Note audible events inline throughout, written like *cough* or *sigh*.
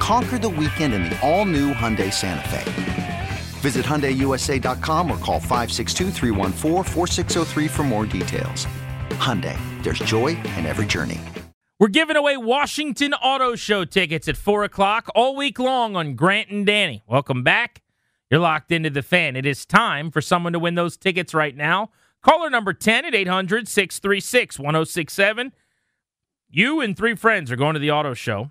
Conquer the weekend in the all-new Hyundai Santa Fe. Visit HyundaiUSA.com or call 562 for more details. Hyundai, there's joy in every journey. We're giving away Washington Auto Show tickets at 4 o'clock all week long on Grant and Danny. Welcome back. You're locked into the fan. It is time for someone to win those tickets right now. Caller number 10 at 800 636 1067. You and three friends are going to the auto show.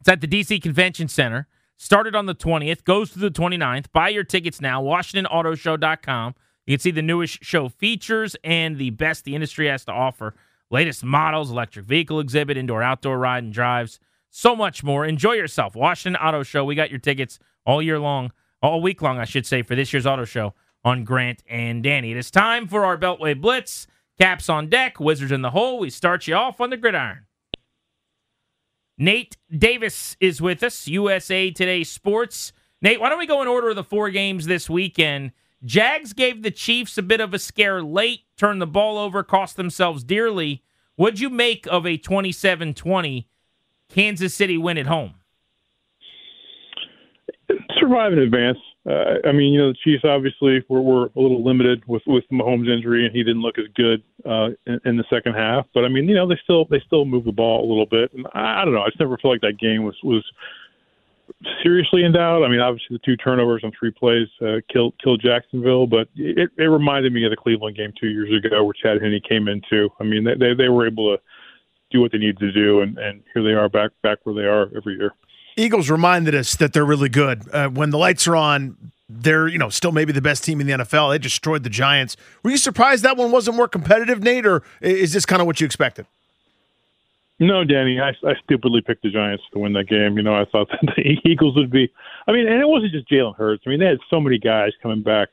It's at the DC Convention Center. Started on the 20th, goes to the 29th. Buy your tickets now, WashingtonAutoShow.com. You can see the newest show features and the best the industry has to offer. Latest models, electric vehicle exhibit, indoor outdoor ride and drives, so much more. Enjoy yourself. Washington Auto Show. We got your tickets all year long, all week long, I should say, for this year's auto show on Grant and Danny. It is time for our Beltway Blitz. Caps on deck, Wizards in the hole. We start you off on the gridiron. Nate Davis is with us, USA Today Sports. Nate, why don't we go in order of the four games this weekend? Jags gave the Chiefs a bit of a scare late, turned the ball over, cost themselves dearly. What'd you make of a 27 20 Kansas City win at home? Survive in advance. Uh, I mean, you know, the Chiefs obviously were, were a little limited with with Mahomes' injury, and he didn't look as good uh, in, in the second half. But I mean, you know, they still they still move the ball a little bit. And I, I don't know. I just never felt like that game was was seriously in doubt. I mean, obviously the two turnovers on three plays uh, killed killed Jacksonville, but it, it reminded me of the Cleveland game two years ago, where Chad Henne came into. I mean, they they, they were able to do what they needed to do, and, and here they are back back where they are every year. Eagles reminded us that they're really good. Uh, when the lights are on, they're you know still maybe the best team in the NFL. They destroyed the Giants. Were you surprised that one wasn't more competitive, Nate, or is this kind of what you expected? No, Danny, I, I stupidly picked the Giants to win that game. You know, I thought *laughs* that the Eagles would be. I mean, and it wasn't just Jalen Hurts. I mean, they had so many guys coming back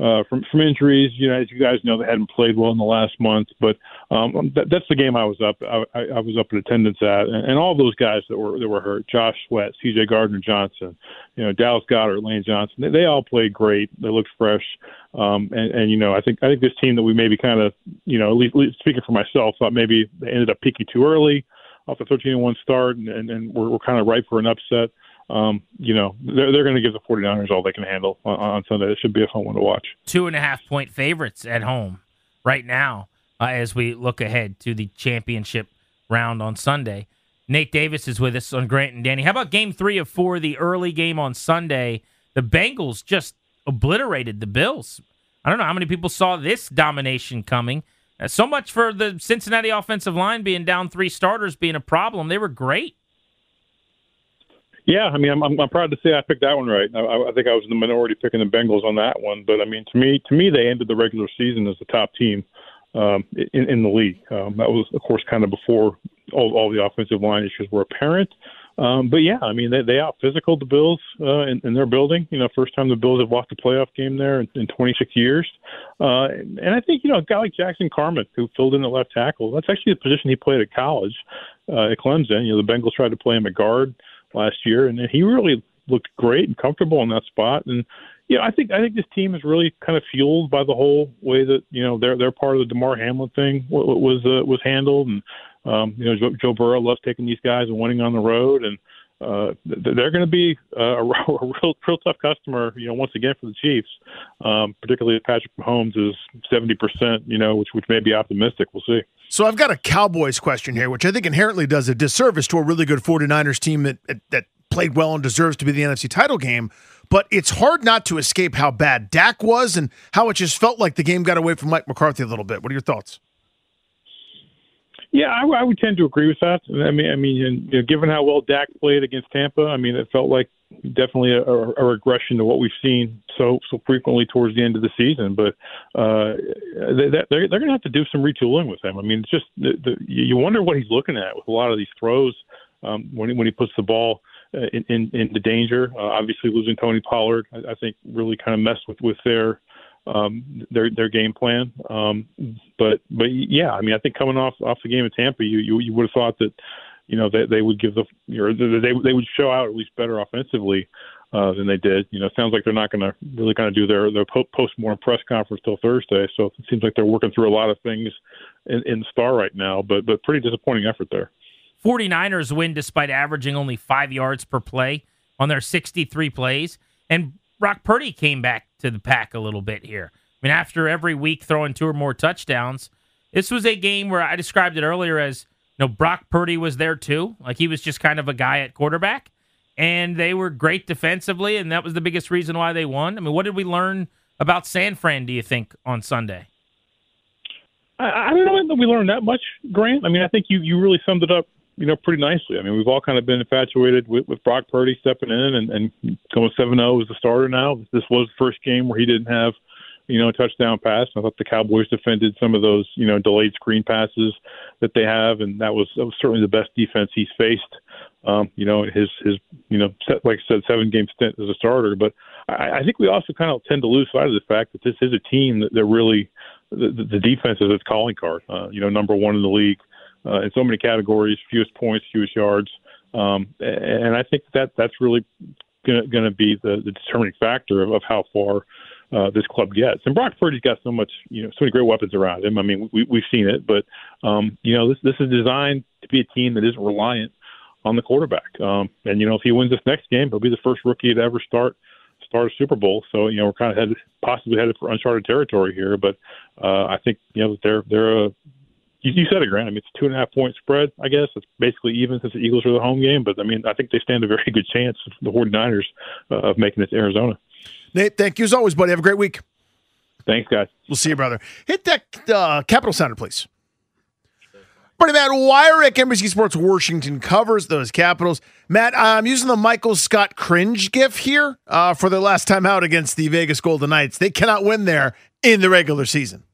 uh, from from injuries. You know, as you guys know, they hadn't played well in the last month. But um, that, that's the game I was up. I, I was up in attendance at, and, and all those guys that were that were hurt: Josh Sweat, C.J. Gardner Johnson, you know, Dallas Goedert, Lane Johnson. They, they all played great. They looked fresh. Um, and, and you know, I think I think this team that we maybe kind of, you know, at least, at least speaking for myself, thought maybe they ended up peaking too early off the 13 1 start, and, and, and we're, we're kind of ripe for an upset um, you know, they're, they're going to give the 49ers all they can handle on, on, Sunday. It should be a fun one to watch. Two and a half point favorites at home right now uh, as we look ahead to the championship round on Sunday. Nate Davis is with us on Grant and Danny. How about game three of four, the early game on Sunday? The Bengals just obliterated the Bills. I don't know how many people saw this domination coming. Uh, so much for the Cincinnati offensive line being down three starters being a problem. They were great. Yeah, I mean, I'm, I'm, I'm proud to say I picked that one right. I, I think I was in the minority picking the Bengals on that one, but I mean, to me, to me, they ended the regular season as the top team um, in, in the league. Um, that was, of course, kind of before all, all the offensive line issues were apparent. Um, but yeah, I mean, they, they out physical the Bills uh, in, in their building. You know, first time the Bills have lost a playoff game there in, in 26 years. Uh, and I think, you know, a guy like Jackson Carman, who filled in at left tackle, that's actually the position he played at college uh, at Clemson. You know, the Bengals tried to play him at guard last year, and he really looked great and comfortable in that spot. And you know, I think I think this team is really kind of fueled by the whole way that you know they're they're part of the Damar Hamlin thing was uh, was handled, and um, you know Joe, Joe Burrow loves taking these guys and winning on the road, and uh, they're going to be uh, a, *laughs* a real, real tough customer, you know, once again for the Chiefs, um, particularly if Patrick Mahomes is 70%, you know, which, which may be optimistic. We'll see. So I've got a Cowboys question here, which I think inherently does a disservice to a really good 49ers team that, that played well and deserves to be the NFC title game. But it's hard not to escape how bad Dak was and how it just felt like the game got away from Mike McCarthy a little bit. What are your thoughts? Yeah, I, I would tend to agree with that. I mean, I mean, you know, given how well Dak played against Tampa, I mean, it felt like definitely a, a regression to what we've seen so so frequently towards the end of the season. But uh, they, they're they're going to have to do some retooling with him. I mean, it's just the, the, you wonder what he's looking at with a lot of these throws um, when he, when he puts the ball in, in into danger. Uh, obviously, losing Tony Pollard, I, I think, really kind of messed with with their um, their their game plan. Um, but but yeah, I mean, I think coming off off the game of Tampa, you you, you would have thought that you know they they would give the or they they would show out at least better offensively. Uh, than they did. You know, it sounds like they're not going to really kind of do their their post mortem press conference till Thursday. So it seems like they're working through a lot of things in, in the star right now. But but pretty disappointing effort there. 49ers win despite averaging only five yards per play on their 63 plays. And Brock Purdy came back to the pack a little bit here. I mean, after every week throwing two or more touchdowns, this was a game where I described it earlier as you know Brock Purdy was there too, like he was just kind of a guy at quarterback, and they were great defensively, and that was the biggest reason why they won. I mean, what did we learn about San Fran? Do you think on Sunday? I, I don't know that we learned that much, Grant. I mean, I think you you really summed it up you know, pretty nicely. I mean, we've all kind of been infatuated with, with Brock Purdy stepping in and, and going 7 0 as the starter now. This was the first game where he didn't have, you know, a touchdown pass. I thought the Cowboys defended some of those, you know, delayed screen passes that they have, and that was, that was certainly the best defense he's faced. Um, you know, his his you know, set, like I said, seven game stint as a starter. But I, I think we also kind of tend to lose sight of the fact that this is a team that, that really the, the defense is its calling card. Uh, you know, number one in the league uh, in so many categories, fewest points, fewest yards, um, and I think that that's really going to be the, the determining factor of, of how far uh, this club gets. And Brock Purdy's got so much, you know, so many great weapons around him. I mean, we, we've seen it, but um, you know, this this is designed to be a team that isn't reliant on the quarterback. Um, and you know, if he wins this next game, he'll be the first rookie to ever start start a Super Bowl. So you know, we're kind of headed possibly headed for uncharted territory here. But uh, I think you know they're they're a you, you said it, Grant. I mean, it's a two and a half point spread, I guess. It's basically even since the Eagles are the home game. But, I mean, I think they stand a very *laughs* good chance, the 49ers, uh, of making it to Arizona. Nate, thank you as always, buddy. Have a great week. Thanks, guys. We'll see you, brother. Hit that uh, Capital Center, please. Buddy Matt Weyrich, NBC Sports Washington covers those Capitals. Matt, I'm using the Michael Scott cringe gif here uh, for their last time out against the Vegas Golden Knights. They cannot win there in the regular season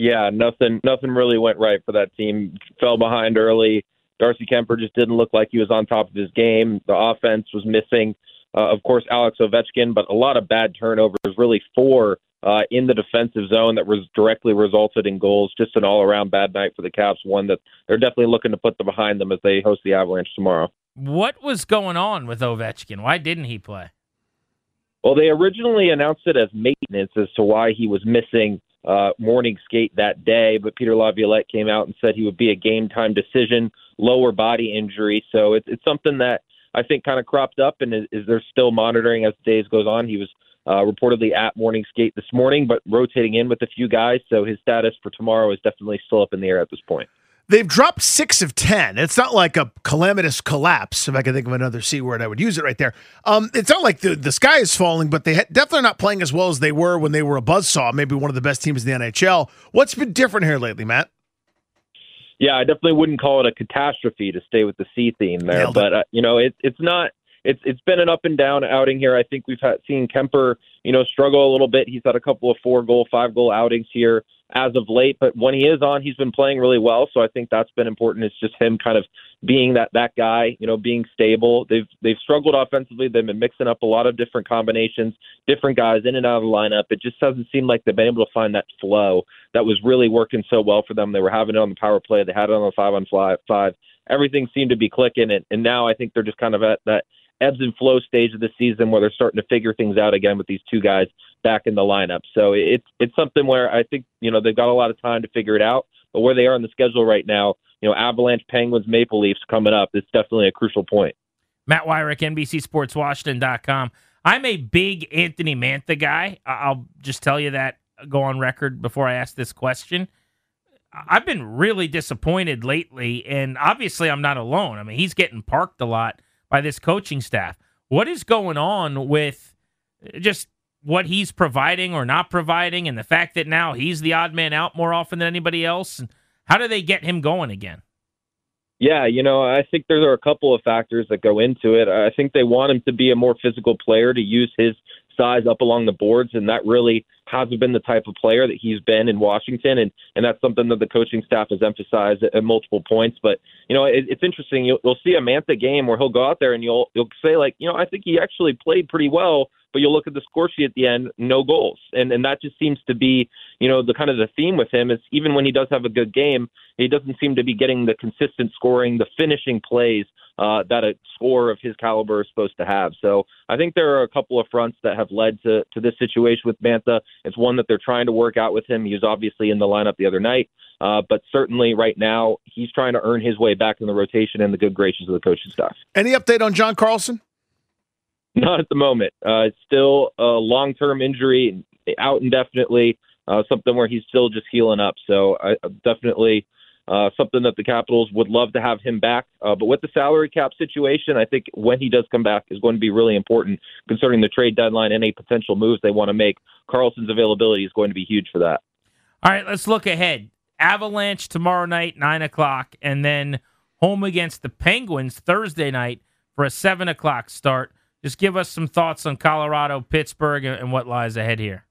yeah, nothing nothing really went right for that team. Fell behind early. Darcy Kuemper just didn't look like he was on top of his game. The offense was missing, uh, of course, Alex Ovechkin, but a lot of bad turnovers. Really four uh, in the defensive zone that was directly resulted in goals. Just an all around bad night for the Caps. One that they're definitely looking to put behind them as they host the Avalanche tomorrow. What was going on with Ovechkin? Why didn't he play? Well, they originally announced it as maintenance as to why he was missing uh, morning skate that day, but Peter Laviolette came out and said he would be a game time decision, lower body injury. So it's it's something that I think kind of cropped up and is, is they're still monitoring as days goes on. He was uh, reportedly at morning skate this morning, but rotating in with a few guys. So his status for tomorrow is definitely still up in the air at this point. They've dropped six of 10. It's not like a calamitous collapse. If I can think of another C word, I would use it right there. Um, it's not like the, the sky is falling, but they ha- definitely not playing as well as they were when they were a buzzsaw, maybe one of the best teams in the NHL. What's been different here lately, Matt? Yeah, I definitely wouldn't call it a catastrophe to stay with the C theme there, but uh, you know, it, it's not. It's it's been an up and down outing here. I think we've had, seen Kuemper, you know, struggle a little bit. He's had a couple of four goal, five goal outings here as of late. But when he is on, he's been playing really well. So I think that's been important. It's just him kind of being that that guy, you know, being stable. They've they've struggled offensively. They've been mixing up a lot of different combinations, different guys in and out of the lineup. It just doesn't seem like they've been able to find that flow that was really working so well for them. They were having it on the power play. They had it on the five on five. Everything seemed to be clicking, and, and now I think they're just kind of at that ebbs and flow stage of the season where they're starting to figure things out again with these two guys back in the lineup. So it's it's something where I think you know they've got a lot of time to figure it out. But where they are in the schedule right now, you know, Avalanche, Penguins, Maple Leafs coming up, it's definitely a crucial point. Matt Sports Washington.com. I'm a big Anthony Mantha guy. I'll just tell you that, go on record before I ask this question. I've been really disappointed lately, and obviously I'm not alone. I mean, he's getting parked a lot by this coaching staff. What is going on with just what he's providing or not providing, and the fact that now he's the odd man out more often than anybody else? And how do they get him going again? Yeah, you know, I think there are a couple of factors that go into it. I think they want him to be a more physical player, to use his size up along the boards, and that really hasn't been the type of player that he's been in Washington, and and that's something that the coaching staff has emphasized at, at multiple points. But you know, it, it's interesting. You'll, you'll see a Mantha game where he'll go out there and you'll you'll say like, you know, I think he actually played pretty well but you'll look at the score sheet at the end, no goals, and and that just seems to be, you know, the kind of the theme with him is even when he does have a good game, he doesn't seem to be getting the consistent scoring, the finishing plays uh, that a score of his caliber is supposed to have. So I think there are a couple of fronts that have led to to this situation with Mantha. It's one that they're trying to work out with him. He was obviously in the lineup the other night, uh, but certainly right now he's trying to earn his way back in the rotation and the good graces of the coaching staff. Any update on John Carlson? Not at the moment. Uh, it's still a long term injury, out indefinitely, uh, something where he's still just healing up. So I, definitely uh, something that the Capitals would love to have him back. Uh, but with the salary cap situation, I think when he does come back is going to be really important concerning the trade deadline and any potential moves they want to make. Carlson's availability is going to be huge for that. All right, let's look ahead. Avalanche tomorrow night, 9 o'clock, and then home against the Penguins Thursday night for a 7 o'clock start. Just give us some thoughts on Colorado, Pittsburgh, and what lies ahead here.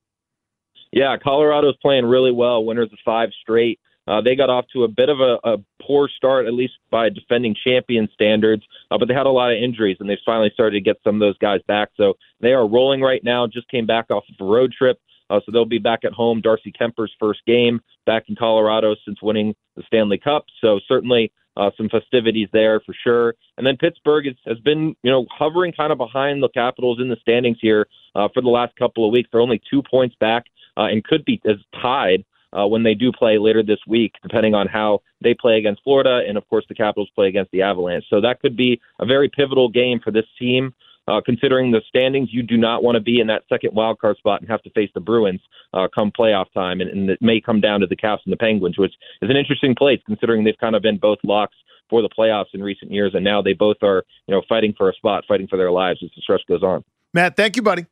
Yeah, Colorado's playing really well. Winners of five straight. Uh, they got off to a bit of a, a poor start, at least by defending champion standards, uh, but they had a lot of injuries, and they finally started to get some of those guys back. So they are rolling right now. Just came back off of a road trip, uh, so they'll be back at home. Darcy Kuemper's first game back in Colorado since winning the Stanley Cup. So certainly uh, some festivities there for sure. And then Pittsburgh is, has been, you know, hovering kind of behind the Capitals in the standings here uh, for the last couple of weeks. They're only two points back uh, and could be as tied uh, when they do play later this week, depending on how they play against Florida and, of course, the Capitals play against the Avalanche. So that could be a very pivotal game for this team. Uh, considering the standings, you do not want to be in that second wild card spot and have to face the Bruins uh, come playoff time, and, and it may come down to the Caps and the Penguins, which is an interesting place considering they've kind of been both locks for the playoffs in recent years, and now they both are, you know, fighting for a spot, fighting for their lives as the stretch goes on. Matt, thank you, buddy.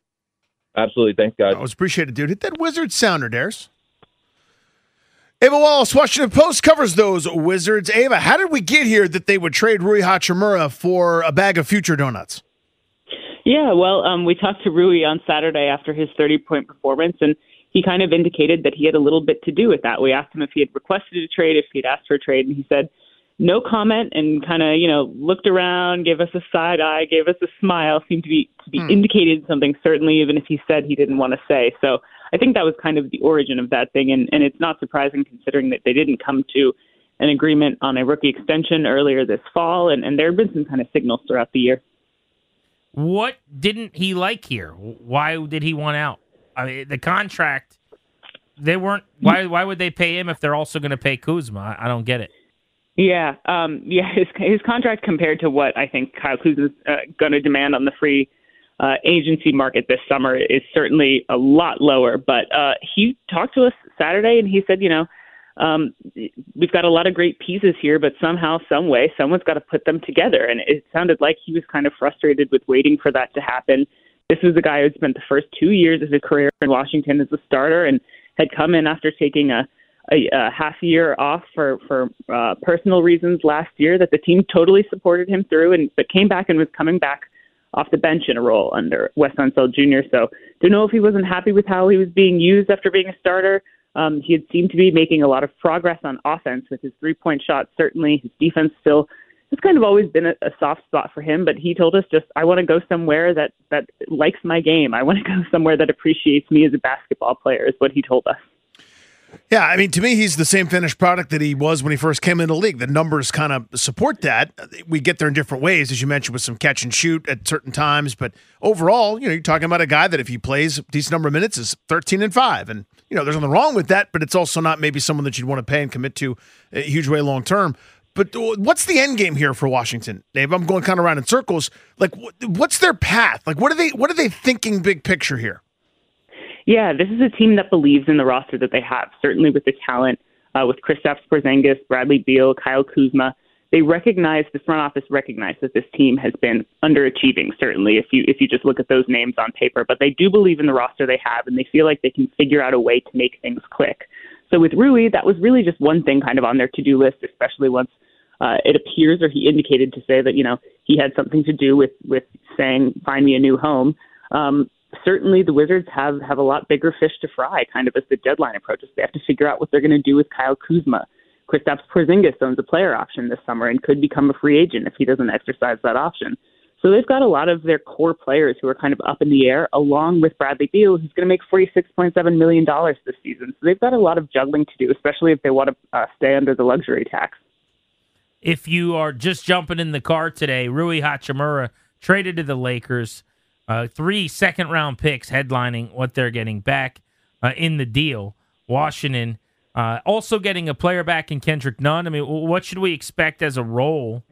Absolutely, thanks, guys. I was appreciated, dude. Hit that Wizard sounder, Dares. Ava Wallace, Washington Post covers those Wizards. Ava, how did we get here that they would trade Rui Hachimura for a bag of future donuts? Yeah, well, um, we talked to Rui on Saturday after his 30 point performance, and he kind of indicated that he had a little bit to do with that. We asked him if he had requested a trade, if he'd asked for a trade, and he said no comment and kind of, you know, looked around, gave us a side eye, gave us a smile, seemed to be to be hmm. indicated something, certainly, even if he said he didn't want to say. So I think that was kind of the origin of that thing, and, and it's not surprising considering that they didn't come to an agreement on a rookie extension earlier this fall, and, and there have been some kind of signals throughout the year. What didn't he like here? Why did he want out? I mean, the contract. They weren't. Why? Why would they pay him if they're also going to pay Kuzma? I, I don't get it. Yeah, um, yeah. His his contract compared to what I think Kyle Kuzma's uh, going to demand on the free uh, agency market this summer is certainly a lot lower. But uh, he talked to us Saturday, and he said, you know, um, we've got a lot of great pieces here, but somehow, some way, someone's got to put them together. And it sounded like he was kind of frustrated with waiting for that to happen. This was a guy who spent the first two years of his career in Washington as a starter and had come in after taking a, a, a half year off for for uh, personal reasons last year. That the team totally supported him through, and but came back and was coming back off the bench in a role under Wes Unseld Jr. So don't know if he wasn't happy with how he was being used after being a starter. Um, he had seemed to be making a lot of progress on offense with his three point shot. Certainly, his defense still has kind of always been a, a soft spot for him. But he told us just, I want to go somewhere that that likes my game. I want to go somewhere that appreciates me as a basketball player. Is what he told us. Yeah, I mean, to me, he's the same finished product that he was when he first came into the league. The numbers kind of support that. We get there in different ways, as you mentioned, with some catch and shoot at certain times. But overall, you know, you're talking about a guy that if he plays a decent number of minutes is 13 and five, and you know, there's nothing wrong with that. But it's also not maybe someone that you'd want to pay and commit to a huge way long term. But what's the end game here for Washington, Dave? I'm going kind of around in circles. Like, what's their path? Like, what are they? What are they thinking? Big picture here. Yeah, this is a team that believes in the roster that they have, certainly with the talent, uh, with Kristaps Porzingis, Bradley Beal, Kyle Kuzma. They recognize, the front office recognize that this team has been underachieving, certainly, if you, if you just look at those names on paper. But they do believe in the roster they have, and they feel like they can figure out a way to make things click. So with Rui, that was really just one thing kind of on their to-do list, especially once uh, it appears, or he indicated to say that you know he had something to do with with saying "find me a new home." Um, certainly the Wizards have have a lot bigger fish to fry, kind of as the deadline approaches. They have to figure out what they're going to do with Kyle Kuzma. Kristaps Porzingis owns a player option this summer and could become a free agent if he doesn't exercise that option. So they've got a lot of their core players who are kind of up in the air, along with Bradley Beal, who's going to make $46.7 million this season. So they've got a lot of juggling to do, especially if they want to uh, stay under the luxury tax. If you are just jumping in the car today, Rui Hachimura traded to the Lakers. Uh, three second round picks headlining what they're getting back uh, in the deal. Washington uh, also getting a player back in Kendrick Nunn. I mean, what should we expect as a role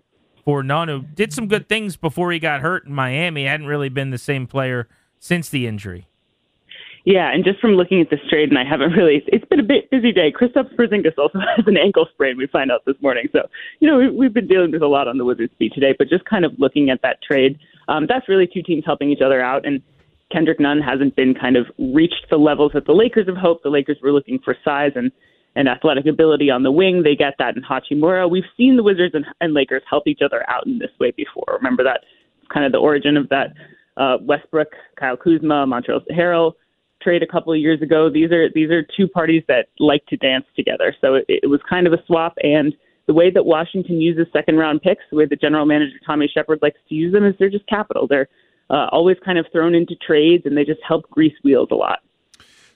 for Nunn, who did some good things before he got hurt in Miami? Hadn't really been the same player since the injury. Yeah, and just from looking at this trade, and I haven't really, it's been a bit busy day. Kristaps Porzingis also *laughs* has an ankle sprain. We find out this morning, so you know we, we've been dealing with a lot on the Wizards beat today. But just kind of looking at that trade, um, that's really two teams helping each other out, and Kendrick Nunn hasn't been kind of reached the levels that the Lakers have hoped. The Lakers were looking for size and and athletic ability on the wing. They get that in Hachimura. We've seen the Wizards and, and Lakers help each other out in this way before. Remember that kind of the origin of that uh, Westbrook, Kyle Kuzma, Montrezl Harrell trade a couple of years ago. These are these are two parties that like to dance together. So it, it was kind of a swap. And the way that Washington uses second round picks, the way the general manager Tommy Sheppard likes to use them, is they're just capital. They're uh, always kind of thrown into trades, and they just help grease wheels a lot.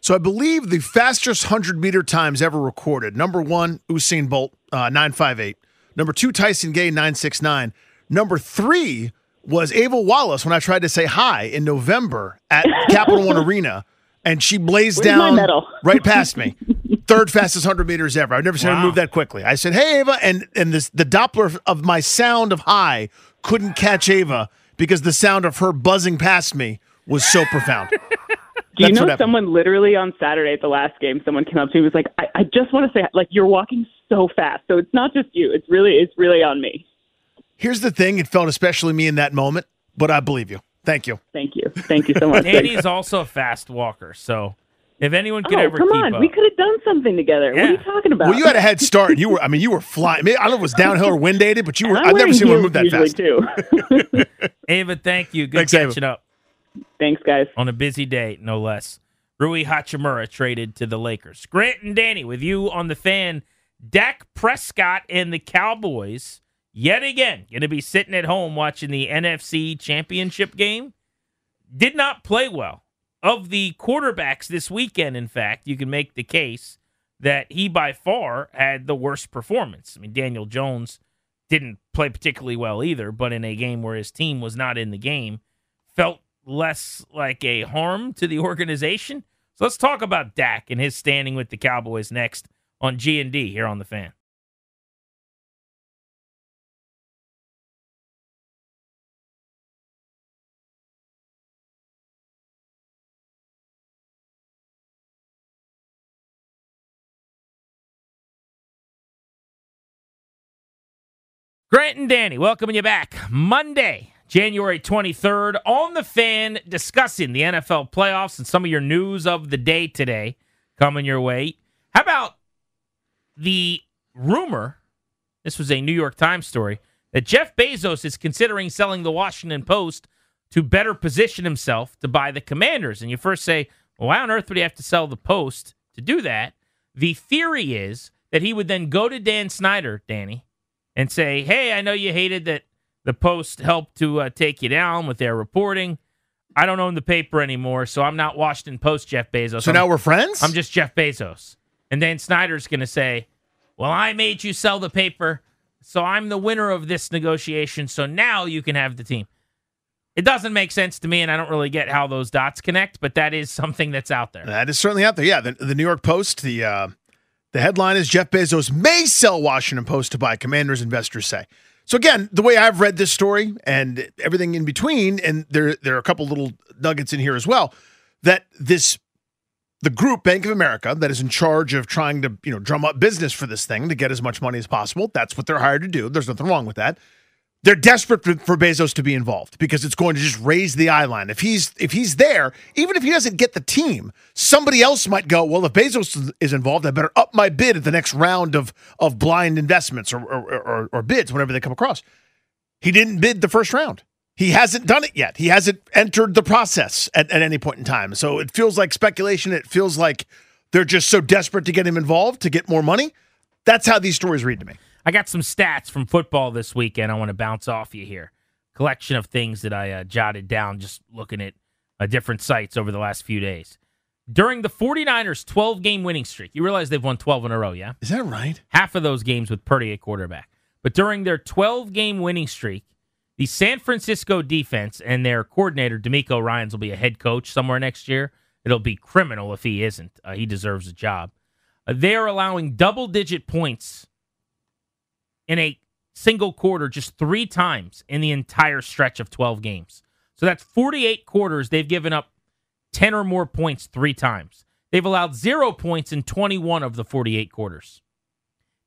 So I believe the fastest 100 meter times ever recorded number one, Usain Bolt, uh, 958. Number two, Tyson Gay, 969. Number three was Ava Wallace when I tried to say hi in November at *laughs* Capital One Arena, and she blazed Where's down right past me. *laughs* Third fastest 100 meters ever. I've never seen wow. her move that quickly. I said, hey, Ava, and, and this, the Doppler of my sound of high couldn't catch Ava because the sound of her buzzing past me was so profound. *laughs* Do you know someone literally on Saturday at the last game, someone came up to me and was like, I, I just want to say, like, you're walking so fast. So it's not just you. It's really, it's really on me. Here's the thing. It felt especially me in that moment, but I believe you. Thank you. Thank you. Thank you so much. Andy's also a fast walker. So if anyone could oh, ever come on, up, we could have done something together. Yeah. What are you talking about? Well, you had a head start. You were, I mean, you were flying. I don't know if it was downhill or wind aided, but you were. I've never seen one move that fast. Too. *laughs* Ava, thank you. Good Thanks, catching Ava. up. Thanks, guys. On a busy day, no less. Rui Hachimura traded to the Lakers. Grant and Danny with you on the fan. Dak Prescott and the Cowboys yet again going to be sitting at home watching the NFC Championship game. Did not play well. Of the quarterbacks this weekend, in fact, you can make the case that he by far had the worst performance. I mean, Daniel Jones didn't play particularly well either, but in a game where his team was not in the game, felt less like a harm to the organization. So let's talk about Dak and his standing with the Cowboys next on G and D here on the Fan. Grant and Danny, welcoming you back Monday, January 23rd, on the fan, discussing the NFL playoffs and some of your news of the day today coming your way. How about the rumor? This was a New York Times story that Jeff Bezos is considering selling the Washington Post to better position himself to buy the Commanders. And you first say, well, why on earth would he have to sell the Post to do that? The theory is that he would then go to Dan Snyder, Danny, and say, hey, I know you hated that the Post helped to uh, take you down with their reporting. I don't own the paper anymore, so I'm not Washington Post Jeff Bezos. So I'm, now we're friends? I'm just Jeff Bezos. And then Snyder's going to say, well, I made you sell the paper, so I'm the winner of this negotiation, so now you can have the team. It doesn't make sense to me, and I don't really get how those dots connect, but that is something that's out there. That is certainly out there. Yeah, the, the New York Post, the uh, the headline is Jeff Bezos may sell Washington Post to buy Commanders, investors say. So again, the way I've read this story and everything in between, and there there are a couple little nuggets in here as well, that this the group Bank of America that is in charge of trying to you know drum up business for this thing to get as much money as possible. That's what they're hired to do. There's nothing wrong with that they're desperate for, Bezos to be involved because it's going to just raise the eye line. If he's if he's there, even if he doesn't get the team, somebody else might go. Well, if Bezos is involved, I better up my bid at the next round of of blind investments or or, or, or bids whenever they come across. He didn't bid the first round. he hasn't done it yet. He hasn't entered the process at, at any point in time. So it feels like speculation. It feels like they're just so desperate to get him involved to get more money. That's how these stories read to me. I got some stats from football this weekend. I want to bounce off you here. Collection of things that I uh, jotted down just looking at uh, different sites over the last few days. During the 49ers 12 game winning streak, you realize they've won 12 in a row, yeah? Is that right? Half of those games with Purdy at quarterback. But during their 12 game winning streak, the San Francisco defense and their coordinator, DeMeco Ryans, will be a head coach somewhere next year. It'll be criminal if he isn't. Uh, he deserves a job. Uh, they are allowing double digit points in a single quarter just three times in the entire stretch of 12 games. So that's 48 quarters. They've given up 10 or more points three times. They've allowed zero points in 21 of the 48 quarters.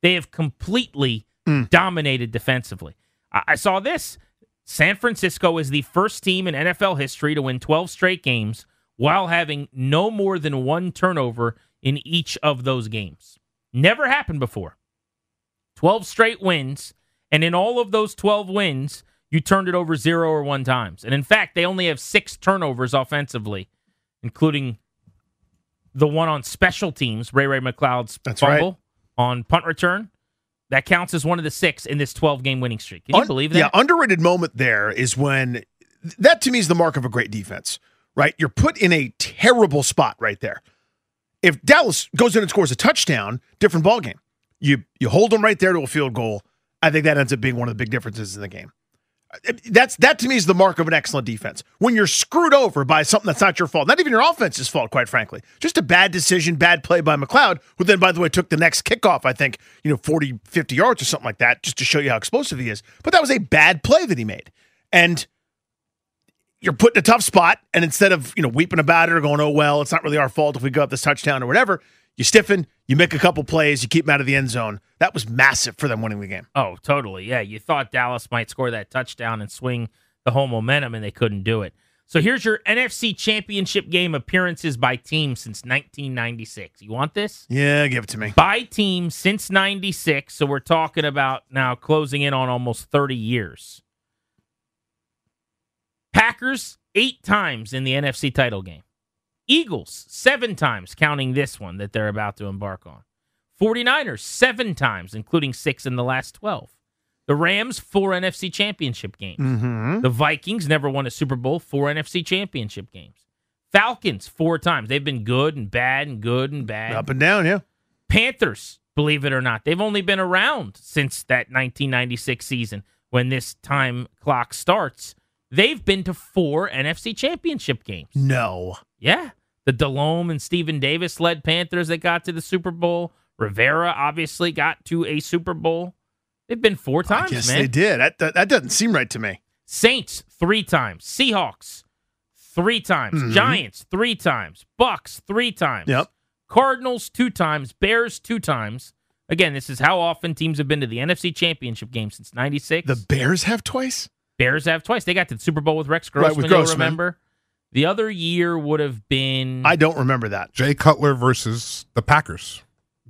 They have completely mm. dominated defensively. I-, I saw this. San Francisco is the first team in NFL history to win 12 straight games while having no more than one turnover in each of those games. Never happened before. 12 straight wins, and in all of those 12 wins, you turned it over zero or one times. And in fact, they only have six turnovers offensively, including the one on special teams, Ray Ray McCloud's That's fumble right. on punt return. That counts as one of the six in this 12 game winning streak. Can you Un- believe that? Yeah, underrated moment there is when that to me is the mark of a great defense, right? You're put in a terrible spot right there. If Dallas goes in and scores a touchdown, different ball game. You you hold them right there to a field goal. I think that ends up being one of the big differences in the game. That's that to me is the mark of an excellent defense. When you're screwed over by something that's not your fault, not even your offense's fault, quite frankly, just a bad decision, bad play by McCloud, who then, by the way, took the next kickoff, I think, you know, 40, 50 yards or something like that, just to show you how explosive he is. But that was a bad play that he made. And you're put in a tough spot, and instead of, you know, weeping about it or going, oh, well, it's not really our fault if we go up this touchdown or whatever, you stiffen, you make a couple plays, you keep them out of the end zone. That was massive for them winning the game. Oh, totally. Yeah, you thought Dallas might score that touchdown and swing the whole momentum, and they couldn't do it. So here's your NFC Championship game appearances by team since 1996. You want this? Yeah, give it to me. By team since 96. So we're talking about now closing in on almost 30 years. Packers, eight times in the NFC title game. Eagles, seven times, counting this one that they're about to embark on. 49ers, seven times, including six in the last 12. The Rams, four NFC championship games. Mm-hmm. The Vikings never won a Super Bowl, four NFC championship games. Falcons, four times. They've been good and bad and good and bad. Up and down, yeah. Panthers, believe it or not, they've only been around since that 1996 season when this time clock starts. They've been to four NFC championship games. No. Yeah. The Delhomme and Stephen Davis led Panthers that got to the Super Bowl. Rivera obviously got to a Super Bowl. They've been four times, Yes, man. they did. That, that, that doesn't seem right to me. Saints three times. Seahawks three times. Mhm. Giants three times. Bucks three times. Yep. Cardinals two times. Bears two times. Again, this is how often teams have been to the NFC Championship game since '96. The Bears have twice? Bears have twice. They got to the Super Bowl with Rex Right, Grossman. with You'll Grossman. remember. The other year would have been I don't remember that. Jay Cutler versus the Packers.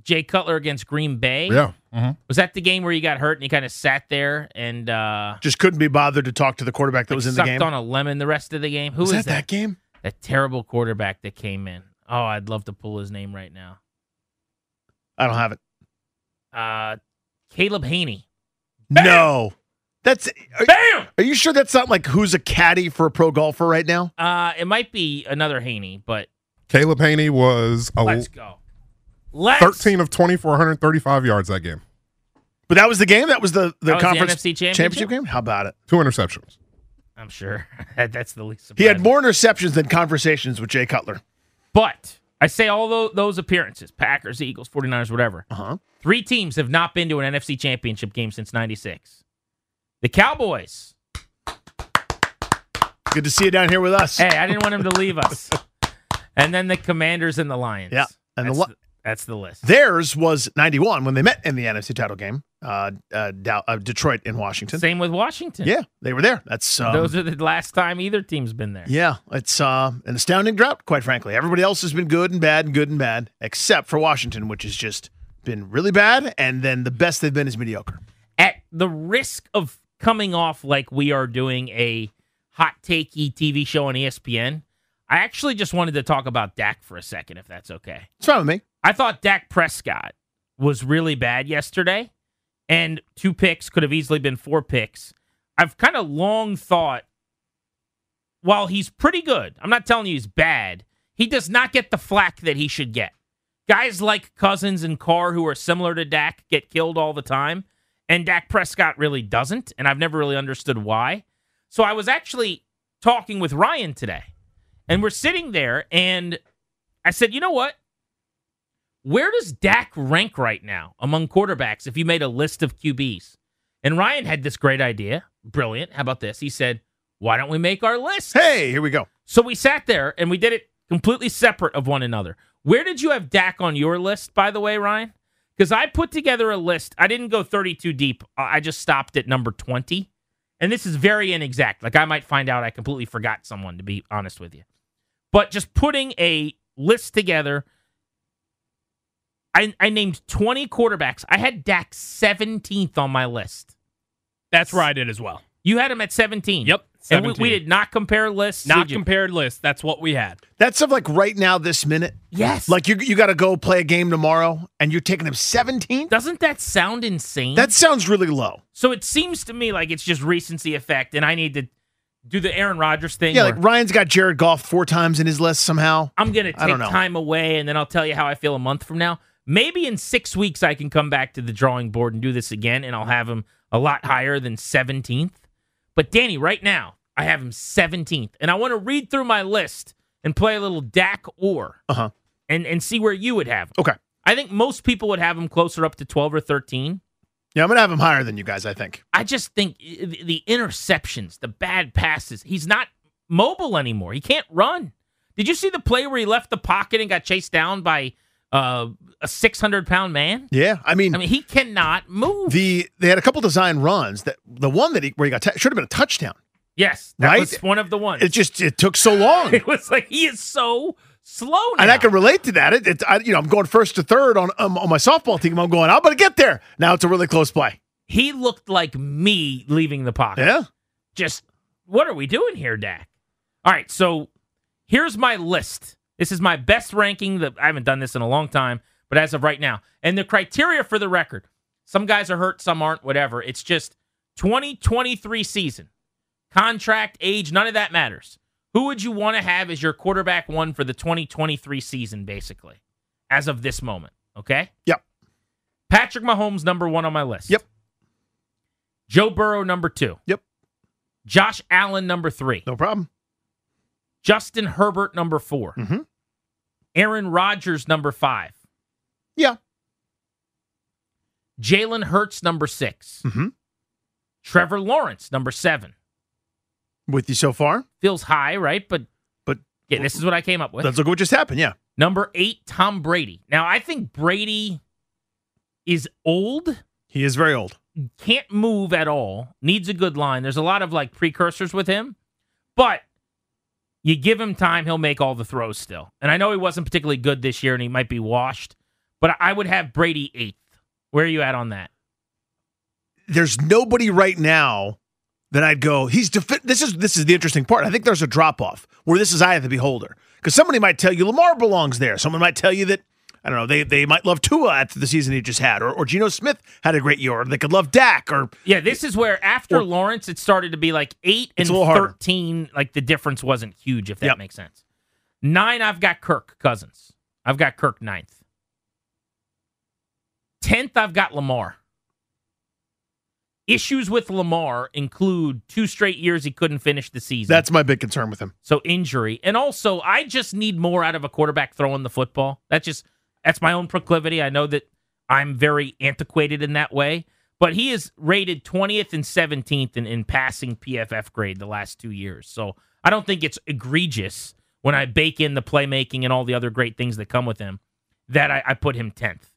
Jay Cutler against Green Bay. Yeah. hmm Was that the game where you got hurt and you kind of sat there and uh, Just couldn't be bothered to talk to the quarterback that like was in the sucked game. on a lemon the rest of the game? Who was is that, that game? That terrible quarterback that came in. Oh, I'd love to pull his name right now. I don't have it. Uh, Caleb Hanie. Bam! No. That's are, Bam! are you sure that's not like who's a caddy for a pro golfer right now? Uh, it might be another Haney, but Caleb Hanie was a let's go. Let's 13 of 20 for 135 yards that game. But that was the game. That was the the That was the conference NFC championship? game. How about it? Two interceptions. I'm sure *laughs* that's the least. He had more interceptions than conversations with Jay Cutler. But I say all those appearances Packers, Eagles, 49ers, whatever. Uh huh. Three teams have not been to an NFC championship game since 96. The Cowboys. Good to see you down here with us. Hey, I didn't want him to leave us. *laughs* And then the Commanders and the Lions. Yeah, and the that's, Li- the, that's the list. Theirs was 91 when they met in the NFC title game, uh, uh, Dow- uh, Detroit in Washington. Same with Washington. Yeah, they were there. That's um, Those are the last time either team's been there. yeah, it's uh, an astounding drought, quite frankly. Everybody else has been good and bad and good and bad, except for Washington, which has just been really bad, and then the best they've been is mediocre. At the risk of coming off like we are doing a hot takey TV show on ESPN. I actually just wanted to talk about Dak for a second, if that's okay. It's fine with me. I thought Dak Prescott was really bad yesterday, and two picks could have easily been four picks. I've kind of long thought, while he's pretty good, I'm not telling you he's bad, he does not get the flack that he should get. Guys like Cousins and Carr, who are similar to Dak, get killed all the time, and Dak Prescott really doesn't, and I've never really understood why. So I was actually talking with Ryan today, and we're sitting there, and I said, you know what? Where does Dak rank right now among quarterbacks if you made a list of QBs? And Ryan had this great idea. Brilliant. How about this? He said, why don't we make our list? Hey, here we go. So we sat there and we did it completely separate of one another. Where did you have Dak on your list, by the way, Ryan? Because I put together a list. I didn't go 32 deep. Uh, I just stopped at number 20. And this is very inexact. Like I might find out I completely forgot someone, to be honest with you. But just putting a list together, I, I named 20 quarterbacks. I had Dak 17th on my list. That's where I did as well. You had him at 17. Yep, And we, we did not compare lists. Not did you? compared list. That's what we had. That's of like right now, this minute. Yes. Like you, you got to go play a game tomorrow, and you're taking him 17. Doesn't that sound insane? That sounds really low. So it seems to me like it's just recency effect, and I need to do the Aaron Rodgers thing. Yeah, like Ryan's got Jared Goff four times in his list somehow. I'm gonna I don't take know. time away, and then I'll tell you how I feel a month from now. Maybe in six weeks I can come back to the drawing board and do this again, and I'll have him a lot higher than 17th. But Danny, right now I have him 17th, and I want to read through my list and play a little Dak or Uh huh. and and see where you would have him. Okay. I think most people would have him closer up to 12 or 13. Yeah, I'm gonna have him higher than you guys. I think. I just think the interceptions, the bad passes, he's not mobile anymore. He can't run. Did you see the play where he left the pocket and got chased down by uh, a 600 pound man? Yeah, I mean, I mean, he cannot move. the they had a couple design runs that the one that he where he got t- should have been a touchdown. yes, that Right? was one of the ones. It just it took so long. *laughs* it was like he is so slow now. And I can relate to that. It, it I, you know, I'm going first to third on um, on my softball team. I'm going. I'm going to get there. Now it's a really close play. he looked like me leaving the pocket. Yeah. just what are we doing here, Dak? All right, so here's my list. This is my best ranking that I haven't done this in a long time, but as of right now. And the criteria for the record, some guys are hurt, some aren't, whatever. It's just 2023 season. Contract, age, none of that matters. Who would you want to have as your quarterback one for the 2023 season, basically, as of this moment? Okay? Yep. Patrick Mahomes, number one on my list. Yep. Joe Burrow, number two. Yep. Josh Allen, number three. No problem. Justin Herbert, number 4 Mhm. Aaron Rodgers, number five. Yeah. Jalen Hurts, number 6 Mhm. Trevor Lawrence, number seven. With you so far. Feels high, right? But But yeah, this is what I came up with. let's look at what just happened. Yeah. Number eight, Tom Brady. Now, I think Brady is old, He is very old. can't move at all, needs a good line. There's a lot of like precursors with him, but you give him time, he'll make all the throws still. And I know he wasn't particularly good this year and he might be washed, but I would have Brady eighth. Where are you at on that? There's nobody right now that I'd go. He's defi- this is this is the interesting part. I think there's a drop off where this is eye of the beholder because somebody might tell you Lamar belongs there. Someone might tell you that I don't know they they might love Tua after the season he just had, or or Geno Smith had a great year, or they could love Dak, or Yeah, this is where after Or- Lawrence, it started to be like eight and little harder. 13. Like the difference wasn't huge, if that Yep. makes sense. Nine, I've got Kirk Cousins. I've got Kirk ninth. Tenth, I've got Lamar. Issues with Lamar include two straight years he couldn't finish the season. that's my big concern with him. So injury, and also I just need more out of a quarterback throwing the football. That's just that's my own proclivity. I know that I'm very antiquated in that way, but he is rated 20th and 17th in, in passing PFF grade the last two years. So I don't think it's egregious when I bake in the playmaking and all the other great things that come with him that I, I put him 10th.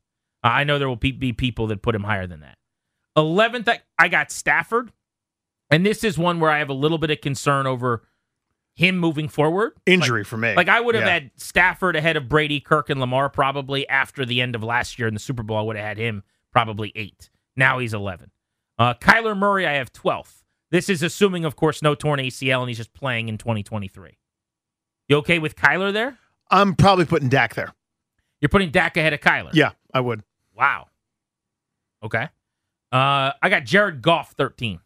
Uh, I know there will be, people that put him higher than that. 11th, I, I got Stafford. And this is one where I have a little bit of concern over him moving forward. Injury for me. Like I would have Yeah. had Stafford ahead of Brady, Kirk, and Lamar probably after the end of last year in the Super Bowl. I would have had him probably eight. Now he's eleven. Uh, Kyler Murray, I have twelfth. This is assuming, of course, no torn ACL and he's just playing in 2023. You okay with Kyler there? I'm probably putting Dak there. You're putting Dak ahead of Kyler. Yeah, I would. Wow. Okay. Uh, I got Jared Goff 13.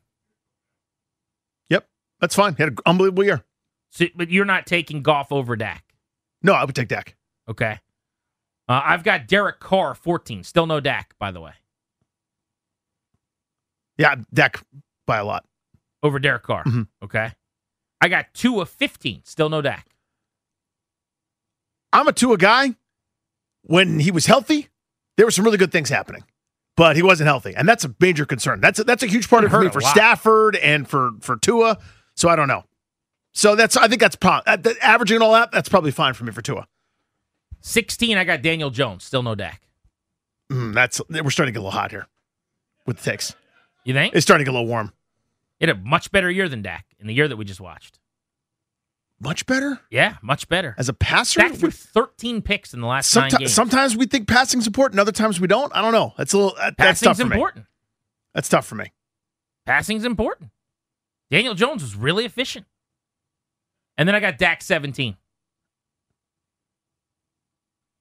Yep, that's fine. He had an unbelievable year. So, but you're not taking Goff over Dak. No, I would take Dak. Okay. Uh, I've got Derek Carr 14. Still no Dak, by the way. Yeah, Dak by a lot. Over Derek Carr. Mhm. Okay. I got two of 15. Still no Dak. I'm a Tua guy. When he was healthy, there were some really good things happening, but he wasn't healthy, and that's a major concern. That's a, that's a huge part It of it for me for. Stafford and for for Tua. So I don't know. So that's I think that's pro- uh, averaging all that. That's probably fine for me for Tua. 16, I got Daniel Jones. Still no Dak. Mm, that's we're starting to get a little hot here with the takes. You think? It's starting to get a little warm. He had a much better year than Dak in the year that we just watched. Much better Yeah, much better. as a passer. Dak threw 13 picks in the last nine games. sometimes we think passing's important, other times we don't. I don't know. That's a little that, that's tough Passing's for me. important. That's tough for me. Passing's important. Daniel Jones was really efficient. And then I got Dak 17.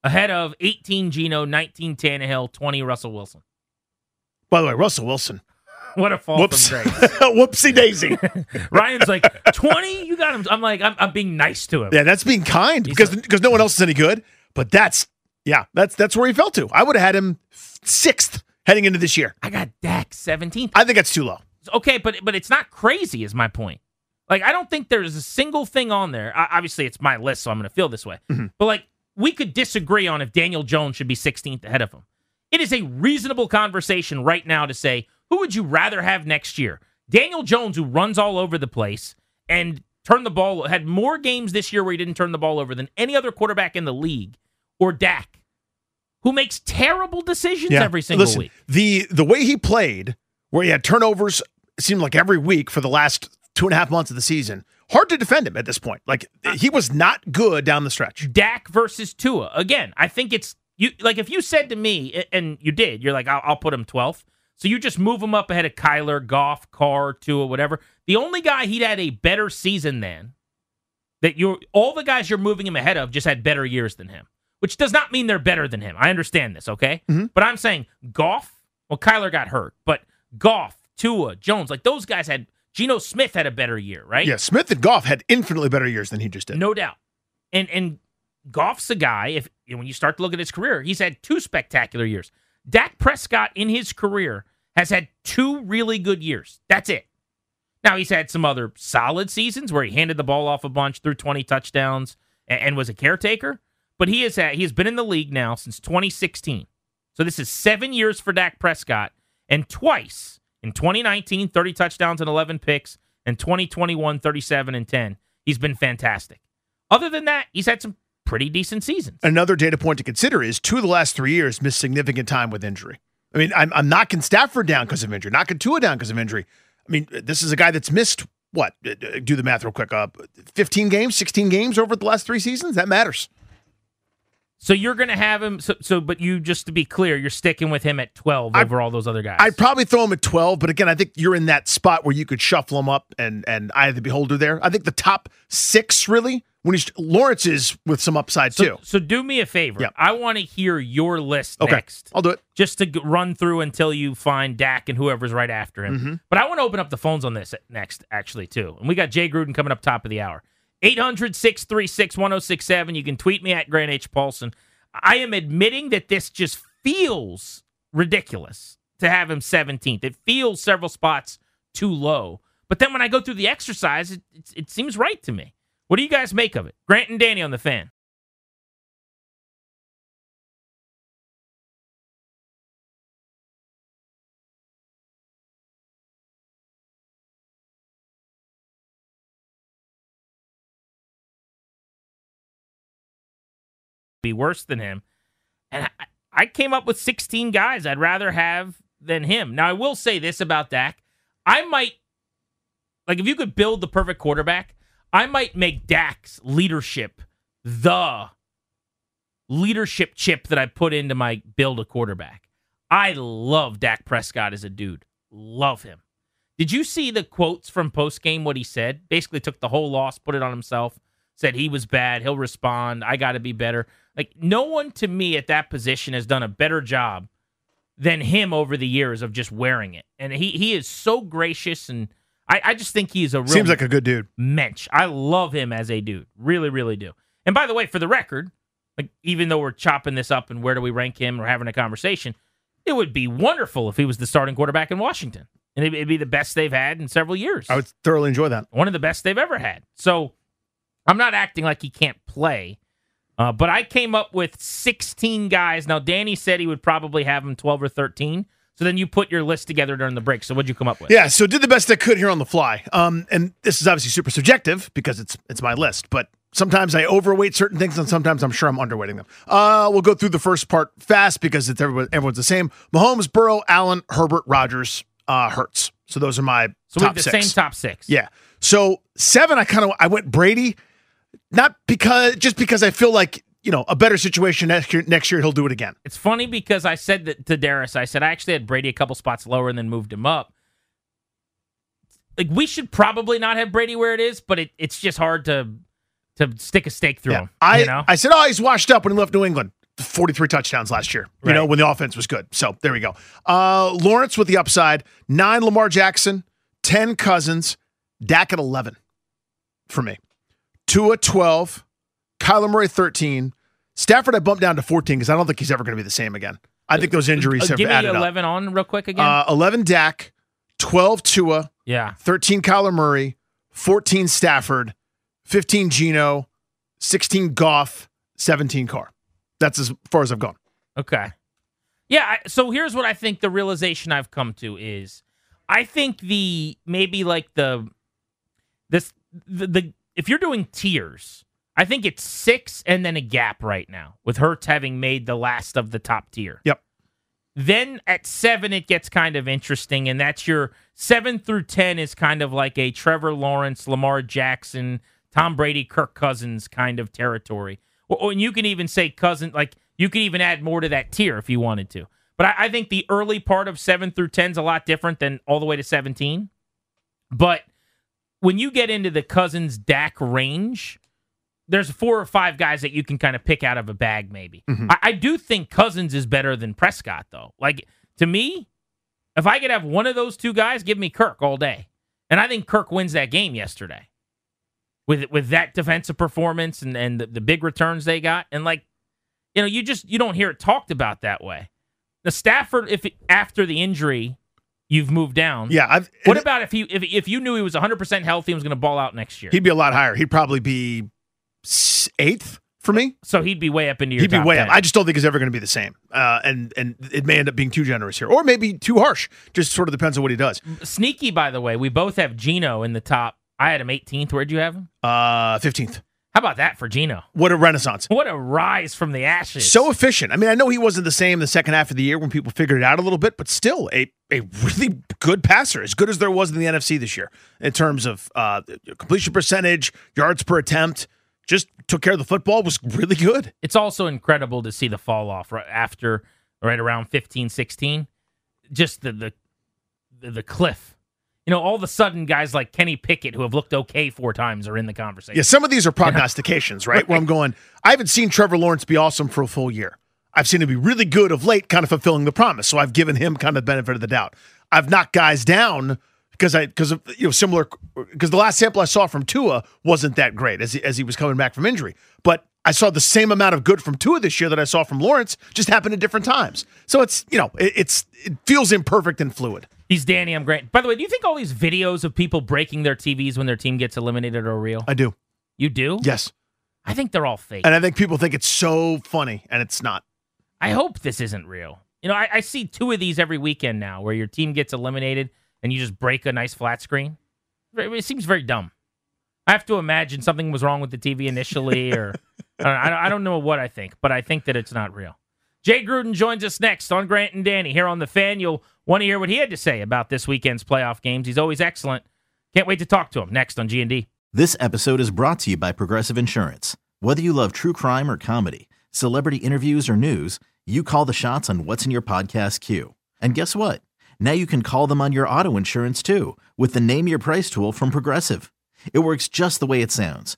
Ahead of 18 Geno, 19 Tannehill, 20 Russell Wilson. By the way, Russell Wilson. *laughs* What a fall Whoops. from grace. *laughs* Whoopsie daisy. *laughs* Ryan's like, 20? You got him. I'm like, I'm, I'm being nice to him. Yeah, that's being kind He's because because no one else is any good. But that's yeah, that's that's where he fell to. I would have had him sixth heading into this year. I got Dak 17th. I think that's too low. Okay, but but it's not crazy, is my point. Like I don't think there's a single thing on there. I, obviously, it's my list, so I'm going to feel this way. Mm-hmm. But like we could disagree on if Daniel Jones should be 16th ahead of him. It is a reasonable conversation right now to say who would you rather have next year? Daniel Jones, who runs all over the place and turned the ball, had more games this year where he didn't turn the ball over than any other quarterback in the league, or Dak, who makes terrible decisions every single Listen, week. The the way he played, where he had turnovers, seemed like every week for the last two and a half months of the season. Hard to defend him at this point. Like uh, he was not good down the stretch. Dak versus Tua. Again, I think it's you. Like if you said to me, and you did, you're like, I'll, I'll put him 12th. So you just move him up ahead of Kyler, Goff, Carr, Tua, whatever. The only guy he'd had a better season than that you're all the guys you're moving him ahead of just had better years than him, which does not mean they're better than him. I understand this, okay? Mm-hmm. But I'm saying Goff. Well, Kyler got hurt, but Goff, Tua, Jones, like those guys had. Geno Smith had a better year, right? Yeah, Smith and Goff had infinitely better years than he just did. No doubt. And and Goff's a guy, if you know, when you start to look at his career, he's had two spectacular years. Dak Prescott in his career has had two really good years. That's it. Now he's had some other solid seasons where he handed the ball off a bunch, threw 20 touchdowns, and, and was a caretaker. But he has had, he has been in the league now since 2016. So this is seven years for Dak Prescott, and twice in 2019, 30 touchdowns and 11 picks, and 2021, 37 and 10. He's been fantastic. Other than that, he's had some pretty decent seasons. Another data point to consider is two of the last three years missed significant time with injury. I mean, I'm, I'm knocking Stafford down because of injury, knocking Tua down because of injury. I mean, this is a guy that's missed what? Uh, uh, Do the math real quick. Uh, 15 games, 16 games over the last three seasons. That matters. So you're going to have him. So, so, but you just to be clear, you're sticking with him at 12 I- over all those other guys. I'd probably throw him at 12, but again, I think you're in that spot where you could shuffle him up and and eye of the beholder there. I think the top six really when he's Lawrence is with some upside so, too. so do me a favor. Yeah. I want to hear your list Okay, next. I'll do it. just to g- run through until you find Dak and whoever's right after him. Mm-hmm. But I want to open up the phones on this next, actually, too. And we got Jay Gruden coming up top of the hour. 800 636 1067. You can tweet me at Grant H. Paulsen. I am admitting that this just feels ridiculous to have him 17th. It feels several spots too low. But then when I go through the exercise, it, it, it seems right to me. What do you guys make of it? Grant and Danny on the fan. Be worse than him. And I, I came up with 16 guys I'd rather have than him. Now, I will say this about Dak. I might, like, if you could build the perfect quarterback, I might make Dak's leadership the leadership chip that I put into my build a quarterback. I love Dak Prescott as a dude. Love him. Did you see the quotes from post game? What he said basically took the whole loss, put it on himself, said he was bad. He'll respond. I got to be better. Like no one to me at that position has done a better job than him over the years of just wearing it. And he he is so gracious and I, I just think he's a real Seems like a good dude. mensch. I love him as a dude. Really, really do. And by the way, for the record, like even though we're chopping this up and where do we rank him or having a conversation, it would be wonderful if he was the starting quarterback in Washington. And it'd, it'd be the best they've had in several years. I would thoroughly enjoy that. One of the best they've ever had. So I'm not acting like he can't play. Uh, but I came up with 16 guys. Now, Danny said he would probably have them 12 or 13. So then you put your list together during the break. So what'd you come up with? Yeah, so did the best I could here on the fly. Um, and this is obviously super subjective because it's it's my list, but sometimes I overweight certain things and sometimes I'm sure I'm underweighting them. Uh, we'll go through the first part fast because it's everyone, everyone's the same. Mahomes, Burrow, Allen, Herbert, Rodgers, uh, Hurts. So those are my So we top have the six. same top six. Yeah. So seven, I kind of I went Brady, not because just because I feel like you know a better situation next year. Next year he'll do it again. It's funny because I said that to Darius, I said I actually had Brady a couple spots lower and then moved him up. Like we should probably not have Brady where it is, but it, it's just hard to to stick a stake through Yeah. him. I you know? I said, oh, he's washed up when he left New England. 43 touchdowns last year, you Right. know, when the offense was good. So there we go. Uh, Lawrence with the upside, nine Lamar Jackson, 10 Cousins, Dak at 11 for me. Tua 12, Kyler Murray 13. Stafford I bumped down to 14 because I don't think he's ever going to be the same again. I think those injuries Uh, have give me added up. eleven on real quick again. Uh, 11 Dak, 12 Tua, yeah, 13 Kyler Murray, 14 Stafford, 15 Geno, 16 Goff, 17 Carr. That's as far as I've gone. Okay. Yeah. I, so here's what I think the realization I've come to is, I think the maybe like the this the, the if you're doing tiers, I think it's six and then a gap right now with Hurts having made the last of the top tier. Yep. Then at seven, it gets kind of interesting, and that's your seven through ten is kind of like a Trevor Lawrence, Lamar Jackson, Tom Brady, Kirk Cousins kind of territory. Or, and you can even say cousin, like you could even add more to that tier if you wanted to. But I, I think the early part of seven through ten is a lot different than all the way to seventeen. But when you get into the Cousins Dak range, there's four or five guys that you can kind of pick out of a bag, maybe. Mm-hmm. I, I do think Cousins is better than Prescott, though. Like, to me, if I could have one of those two guys, give me Kirk all day. And I think Kirk wins that game yesterday with with that defensive performance and, and the, the big returns they got. And, like, you know, you just you don't hear it talked about that way. The Stafford, if after the injury, you've moved down. Yeah. I've, What about if he if if you knew he was 100 percent healthy and was going to ball out next year? he'd be a lot higher. He'd probably be eighth for me. so he'd be way up into your. He'd be way 10. up. I just don't think he's ever going to be the same. Uh, and and it may end up being too generous here, or maybe too harsh. Just sort of depends on what he does. Sneaky, by the way, we both have Geno in the top. I had him 18th. Where'd you have him? Uh, fifteenth. How about that for Geno? What a renaissance! What a rise from the ashes. So efficient. I mean, I know he wasn't the same the second half of the year when people figured it out a little bit, but still a a really good passer, as good as there was in the NFC this year in terms of uh, completion percentage, yards per attempt. Just took care of the football. Was really good. it's also incredible to see the fall off right after, right around 15, 16. Just the the the, the cliff. You know, all of a sudden, guys like Kenny Pickett, who have looked okay four times, are in the conversation. Yeah, some of these are *laughs* prognostications, right? Where I'm going, I haven't seen Trevor Lawrence be awesome for a full year. I've seen him be really good of late, kind of fulfilling the promise. So I've given him kind of the benefit of the doubt. I've knocked guys down because I because of you know similar because the last sample I saw from Tua wasn't that great as he, as he was coming back from injury, but. I saw the same amount of good from Tua this year that I saw from Lawrence, just happened at different times. So it's you know it, it's it feels imperfect and fluid. He's Danny. I'm great. By the way, do you think all these videos of people breaking their TVs when their team gets eliminated are real? I do, You do? yes, I think they're all fake. and I think people think it's so funny, and it's not. I hope this isn't real. You know, I, I see two of these every weekend now where your team gets eliminated and you just break a nice flat screen. It seems very dumb. I have to imagine something was wrong with the TV initially, or *laughs* I don't- I don't know what I think, but I think that it's not real. Jay Gruden joins us next on Grant and Danny here on the fan. You'll want to hear what he had to say about this weekend's playoff games. He's always excellent. Can't wait to talk to him next on G and D. This episode is brought to you by Progressive Insurance. Whether you love true crime or comedy, celebrity interviews or news, you call the shots on what's in your podcast queue. And guess what? Now you can call them on your auto insurance too with the Name Your Price tool from Progressive. It works just the way it sounds.